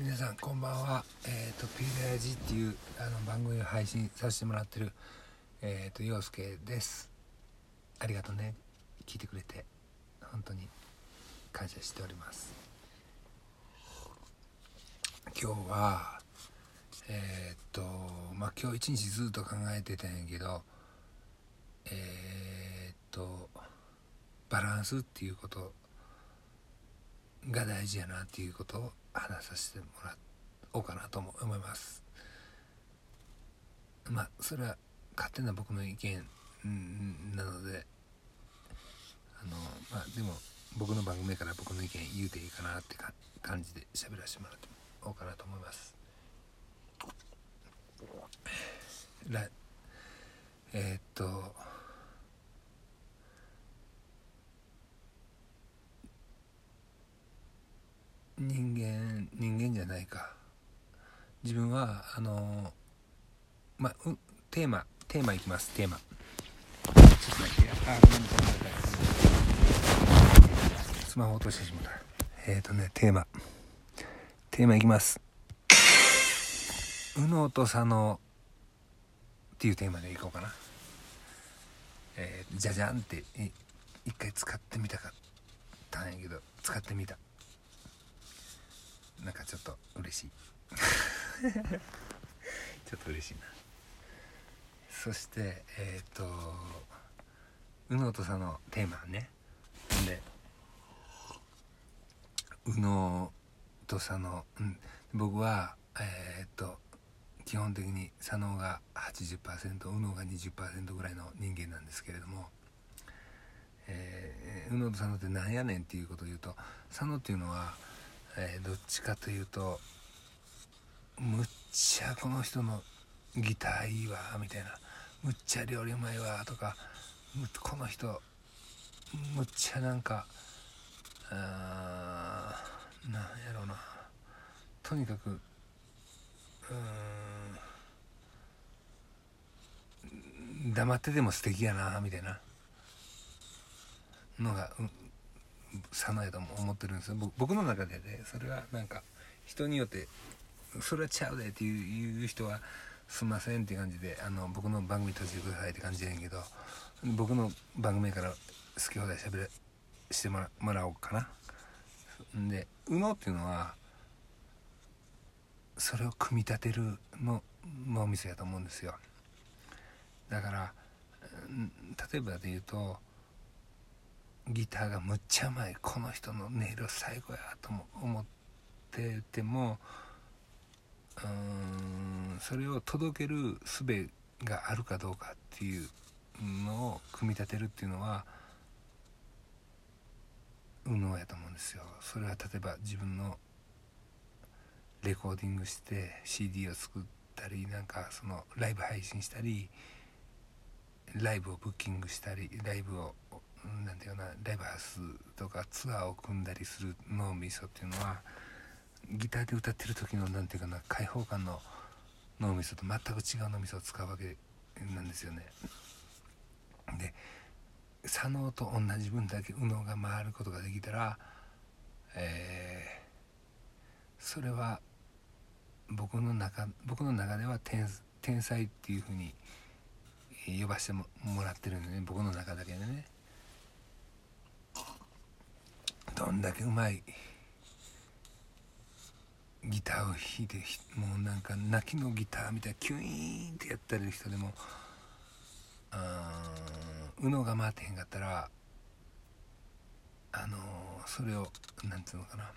皆さんこんばんは。えっ、ー、とピーラージっていうあの番組を配信させてもらってるえっ、ー、と陽介です。ありがとうね。聞いてくれて本当に感謝しております。今日はえっ、ー、とまあ今日一日ずっと考えてたんやけどえっとバランスっていうことが大事やなっていうことを話させてもらおうかなと思います。まあそれは勝手な僕の意見なのであのまあでも僕の番組から僕の意見言うていいかなって感じで喋らせてもらっておうかなと思います。えー、っと人間人間じゃないか。自分はあのまあ、うん、テーマテーマいきますテーマ。ちょっと待ってあごスマホ落としてしまった。えっ、ー、とねテーマ。テーマいきます。右脳と左脳っていうテーマでいこうかな。えー、じゃじゃんって一回使ってみたかったんやけど使ってみた。なんかちょっと嬉しい。ちょっと嬉しいな。そしてえっ、ー、と右脳と左のテーマね。で右脳と左脳、うん、僕はえっ、と基本的に左脳が80%右脳が20%ぐらいの人間なんですけれども、えー、右脳と左脳って何やねんっていうことを言うと左脳っていうのはえー、どっちかというとむっちゃこの人のギターいいわみたいな。むっちゃ料理うまいわとかこの人むっちゃなんかあなんやろうな。とにかくうん黙ってても素敵やなみたいなのが、さなやと思ってるんですよ僕の中でねそれはなんか人によってそれはちゃうでっていう人はすんませんって感じであの僕の番組閉じてくださいって感じやねんけど僕の番組から好き放題しゃべれしてもらおうかな。で右脳っていうのはそれを組み立てるの脳みそやと思うんですよだから例えばで言うとギターがむっちゃうまいこの人の音色最高やと思っててもうーんそれを届ける術があるかどうかっていうのを組み立てるっていうのは右脳やと思うんですよ。それは例えば自分のレコーディングして CD を作ったりなんかそのライブ配信したりライブをブッキングしたりライブをなんていうかなライブハウスとかツアーを組んだりする脳みそっていうのはギターで歌ってる時のなんていうかな開放感の脳みそと全く違う脳みそを使うわけなんですよね。で左脳と同じ分だけ右脳が回ることができたら、えー、それは僕の中僕の中では天天才っていうふうに呼ばせてもらってるんでね僕の中だけでね。どんだけうまいギターを弾いてもうなんか泣きのギターみたいなキュイーンってやったりる人でもうのが回ってへんかったらあのー、それを何て言うのかな。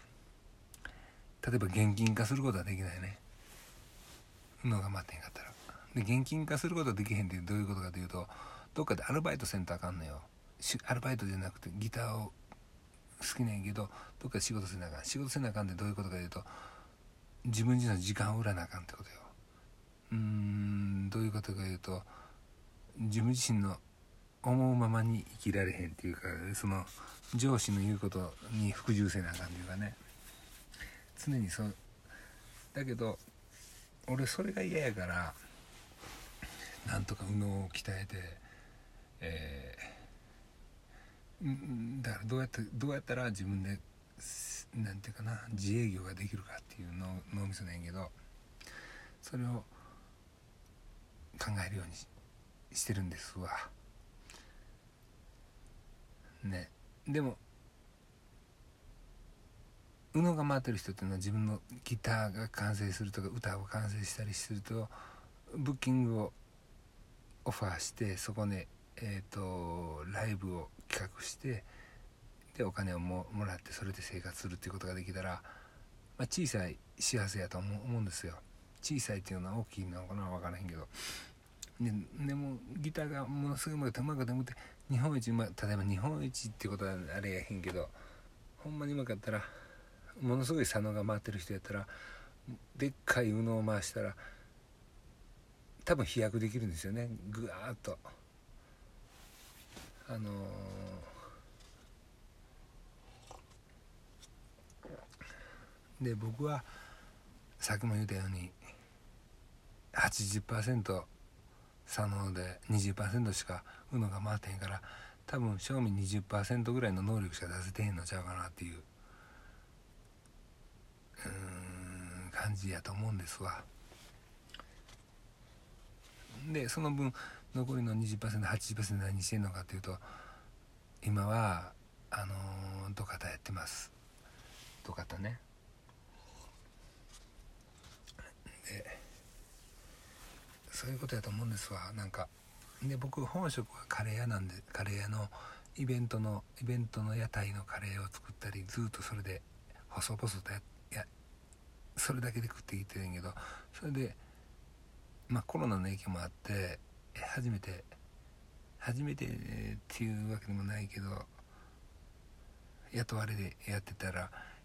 例えば現金化することはできないね。うのが回ってへんかったら。で現金化することはできへんってどういうことかというとどっかでアルバイトせんとあかんのよ。アルバイトじゃなくてギターを好きなんやけどどっか仕事せなあかん。仕事せなあかんってどういうことかというと自分自身の時間を売らなあかんってことよ。うーんどういうことかいうと自分自身の思うままに生きられへんっていうかその上司の言うことに服従せなあかんっていうかね。常にそう。だけど俺それが嫌やからなんとか右脳を鍛えてえーだからどうやってどうやったら自分でなんていうかな自営業ができるかっていうの脳みそなんやけどそれを考えるようにしてるんですわ。ねでも宇野が回ってる人っていうのは自分のギターが完成するとか歌を完成したりするとブッキングをオファーしてそこで、えーと、ライブを企画してでお金をもらってそれで生活するっていうことができたら、まあ、小さい幸せやと思うんですよ。小さいっていうのは大きいのかな分からへんけど。ででもギターがものすごいうまくてうまくてうまくて日本一うま例えば日本一っていうことはあれやへんけどほんまにうまかったらものすごい佐野が回ってる人やったらでっかい右脳を回したら多分飛躍できるんですよね。ぐわーっと。あのー、で僕はさっきも言ったように80%左脳で20%しか UNO が回ってへんから多分正味20%ぐらいの能力しか出せてへんのちゃうかなっていううん感じやと思うんですわ。でその分残りの 20%80% 何してんのかっていうと今はあのー、土方やってます。土方ね。でそういうことやと思うんですわ。なんかで僕本職はカレー屋なんでカレー屋のイベントのイベントの屋台のカレーを作ったりずっとそれで細々とややそれだけで食ってきてるんけどそれでまあコロナの影響もあって初めて初めてっていうわけでもないけど雇われでやってたら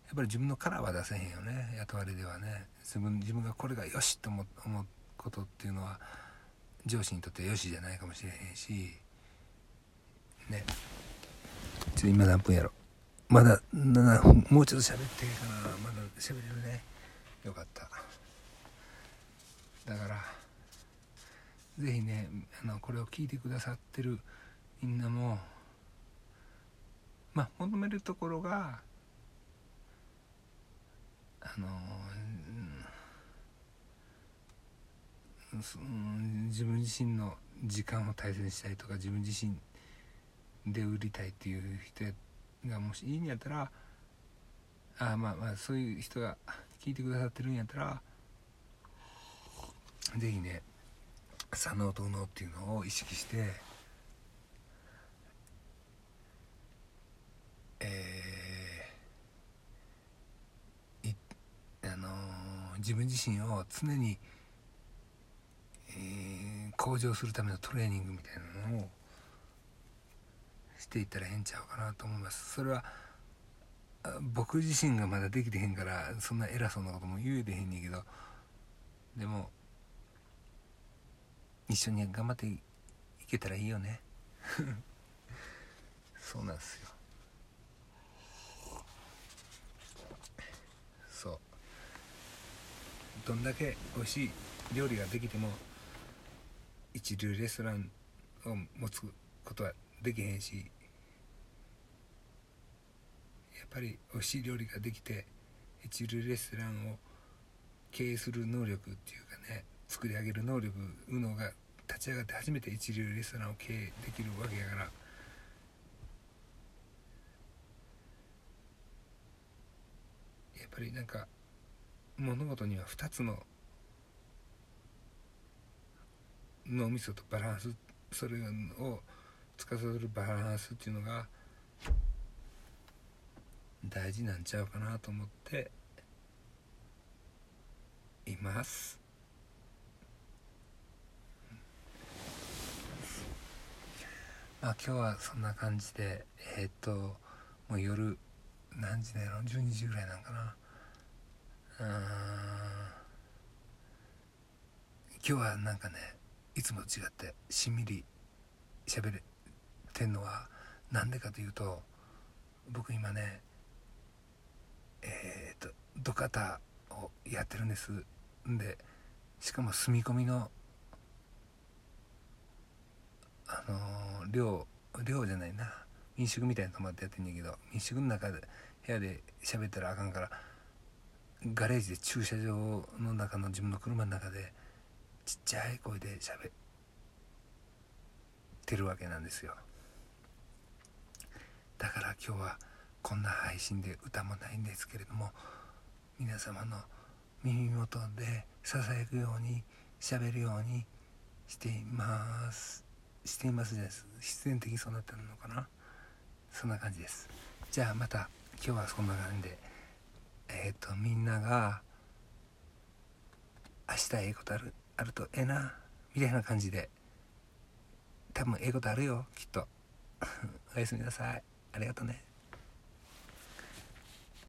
やっぱり自分のカラーは出せへんよね。雇われではね。自分自分がこれがよしと思思ことっていうのは上司にとってよしじゃないかもしれへんしね。ちょっと今何分やろ。まだ7分もうちょっと喋っていいかなまだ喋れるね。よかった。だから是非ねあのこれを聞いてくださってるみんなもまあ求めるところがあの自分自身の時間を大切にしたいとか自分自身で売りたいっていう人がもしいいんやったらあまあまあそういう人が聞いてくださってるんやったら是非ね左脳と右脳っていうのを意識してえー、あのー、自分自身を常にえー、向上するためのトレーニングみたいなのをしていったらええんちゃうかなと思います。それは僕自身がまだできてへんからそんな偉そうなことも言うてへんねんけどでも一緒に頑張っていけたらいいよね。そうなんですよ。そう。どんだけ美味しい料理ができても一流レストランを持つことはできへんしやっぱり美味しい料理ができて一流レストランを経営する能力っていうかね。作り上げる能力うのが立ち上がって初めて一流レストランを経営できるわけやから。やっぱりなんか物事には2つの脳みそとバランスそれを司るバランスっていうのが大事なんちゃうかなと思っています。まあ今日はそんな感じでえー、っともう夜何時だろう？12時ぐらいなんかな。うん今日はなんかねいつもと違ってしんみり喋れてんのは何でかというと僕今ねえっ、と土方をやってるんです。んでしかも住み込みのあの、寮寮じゃないな。民宿みたいなとこまでやってんねんけど民宿の中で部屋で喋ったらあかんからガレージで駐車場の中の自分の車の中でちっちゃい声で喋ってるわけなんですよ。だから今日はこんな配信で歌もないんですけれども皆様の耳元でささやくように喋るようにしています。していますです。必然的にそうなってるのかな？そんな感じです。じゃあまた今日はそんな感じで。えっ、ー、とみんなが明日ええことあるあるとええなみたいな感じで。多分ええことあるよきっと。おやすみなさい。ありがとね。